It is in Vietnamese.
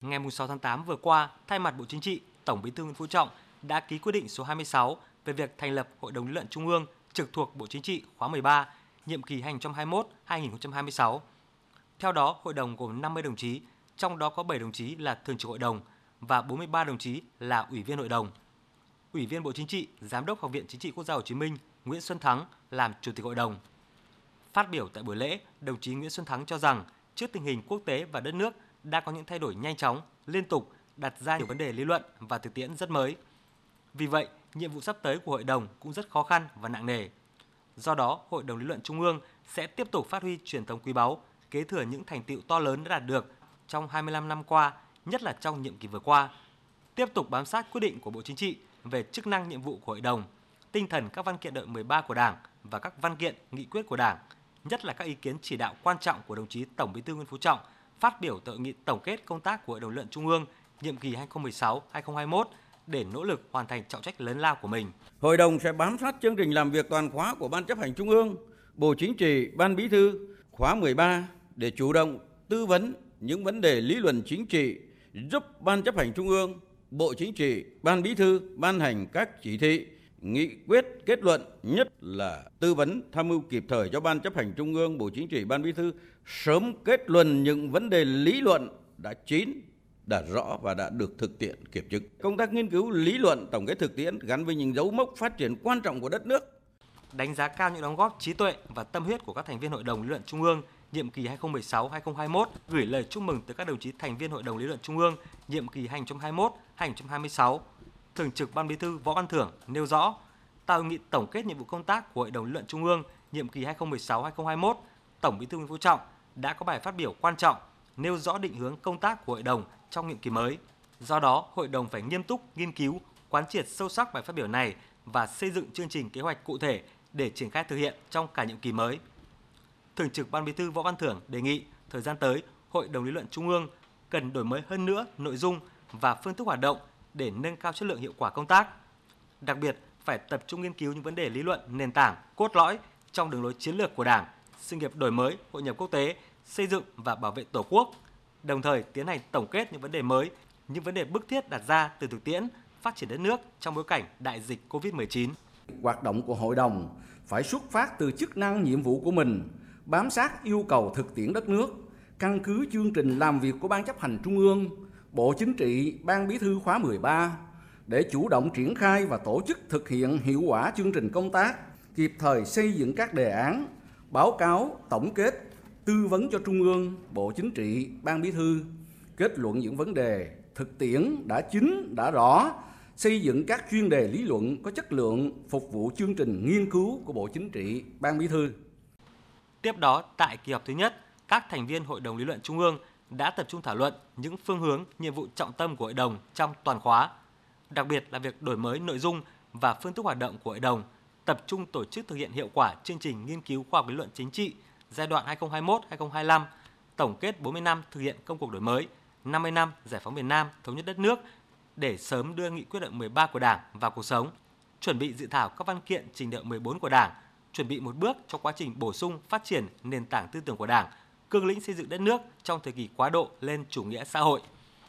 Ngày 6 tháng 8 vừa qua, thay mặt Bộ Chính trị, Tổng Bí thư Nguyễn Phú Trọng đã ký quyết định số 26 về việc thành lập Hội đồng lý luận Trung ương trực thuộc Bộ Chính trị khóa 13, nhiệm kỳ 2021-2026. Theo đó, hội đồng gồm 50 đồng chí, trong đó có 7 đồng chí là thường trực hội đồng và 43 đồng chí là ủy viên hội đồng. Ủy viên Bộ Chính trị, Giám đốc Học viện Chính trị Quốc gia Hồ Chí Minh Nguyễn Xuân Thắng làm chủ tịch hội đồng. Phát biểu tại buổi lễ, đồng chí Nguyễn Xuân Thắng cho rằng trước tình hình quốc tế và đất nước đã có những thay đổi nhanh chóng, liên tục, đặt ra nhiều vấn đề lý luận và thực tiễn rất mới. Vì vậy, nhiệm vụ sắp tới của hội đồng cũng rất khó khăn và nặng nề. Do đó, Hội đồng lý luận Trung ương sẽ tiếp tục phát huy truyền thống quý báu, kế thừa những thành tựu to lớn đã đạt được trong 25 năm qua, nhất là trong nhiệm kỳ vừa qua. Tiếp tục bám sát quyết định của Bộ Chính trị về chức năng nhiệm vụ của hội đồng, tinh thần các văn kiện đợi 13 của Đảng và các văn kiện, nghị quyết của Đảng, nhất là các ý kiến chỉ đạo quan trọng của đồng chí Tổng Bí thư Nguyễn Phú Trọng phát biểu tại nghị tổng kết công tác của Hội đồng luận Trung ương nhiệm kỳ 2016-2021 để nỗ lực hoàn thành trọng trách lớn lao của mình. Hội đồng sẽ bám sát chương trình làm việc toàn khóa của Ban chấp hành Trung ương, Bộ Chính trị, Ban Bí thư khóa 13 để chủ động tư vấn những vấn đề lý luận chính trị, giúp Ban chấp hành Trung ương, Bộ Chính trị, Ban Bí thư ban hành các chỉ thị, nghị quyết kết luận nhất là tư vấn tham mưu kịp thời cho Ban chấp hành Trung ương, Bộ Chính trị, Ban Bí thư sớm kết luận những vấn đề lý luận đã chín, đã rõ và đã được thực tiễn kiểm chứng. Công tác nghiên cứu lý luận tổng kết thực tiễn gắn với những dấu mốc phát triển quan trọng của đất nước. Đánh giá cao những đóng góp trí tuệ và tâm huyết của các thành viên Hội đồng lý luận Trung ương nhiệm kỳ 2016-2021 gửi lời chúc mừng tới các đồng chí thành viên Hội đồng lý luận Trung ương nhiệm kỳ 2021-2026 Thường trực Ban Bí thư Võ Văn Thưởng nêu rõ, tại hội nghị tổng kết nhiệm vụ công tác của Hội đồng luận Trung ương nhiệm kỳ 2016-2021, Tổng Bí thư Nguyễn Phú Trọng đã có bài phát biểu quan trọng nêu rõ định hướng công tác của hội đồng trong nhiệm kỳ mới. Do đó, hội đồng phải nghiêm túc nghiên cứu, quán triệt sâu sắc bài phát biểu này và xây dựng chương trình kế hoạch cụ thể để triển khai thực hiện trong cả nhiệm kỳ mới. Thường trực Ban Bí thư Võ Văn Thưởng đề nghị thời gian tới, Hội đồng lý luận Trung ương cần đổi mới hơn nữa nội dung và phương thức hoạt động để nâng cao chất lượng hiệu quả công tác. Đặc biệt, phải tập trung nghiên cứu những vấn đề lý luận nền tảng, cốt lõi trong đường lối chiến lược của Đảng, sự nghiệp đổi mới, hội nhập quốc tế, xây dựng và bảo vệ Tổ quốc, đồng thời tiến hành tổng kết những vấn đề mới, những vấn đề bức thiết đặt ra từ thực tiễn phát triển đất nước trong bối cảnh đại dịch COVID-19. Hoạt động của hội đồng phải xuất phát từ chức năng nhiệm vụ của mình, bám sát yêu cầu thực tiễn đất nước, căn cứ chương trình làm việc của Ban chấp hành Trung ương, Bộ Chính trị, Ban Bí thư khóa 13 để chủ động triển khai và tổ chức thực hiện hiệu quả chương trình công tác, kịp thời xây dựng các đề án, báo cáo, tổng kết, tư vấn cho Trung ương, Bộ Chính trị, Ban Bí thư, kết luận những vấn đề thực tiễn đã chính, đã rõ, xây dựng các chuyên đề lý luận có chất lượng phục vụ chương trình nghiên cứu của Bộ Chính trị, Ban Bí thư. Tiếp đó, tại kỳ họp thứ nhất, các thành viên Hội đồng lý luận Trung ương đã tập trung thảo luận những phương hướng, nhiệm vụ trọng tâm của hội đồng trong toàn khóa, đặc biệt là việc đổi mới nội dung và phương thức hoạt động của hội đồng, tập trung tổ chức thực hiện hiệu quả chương trình nghiên cứu khoa học lý luận chính trị giai đoạn 2021-2025, tổng kết 40 năm thực hiện công cuộc đổi mới, 50 năm giải phóng miền Nam thống nhất đất nước để sớm đưa nghị quyết đại 13 của Đảng vào cuộc sống, chuẩn bị dự thảo các văn kiện trình đại 14 của Đảng, chuẩn bị một bước cho quá trình bổ sung phát triển nền tảng tư tưởng của Đảng cương lĩnh xây dựng đất nước trong thời kỳ quá độ lên chủ nghĩa xã hội.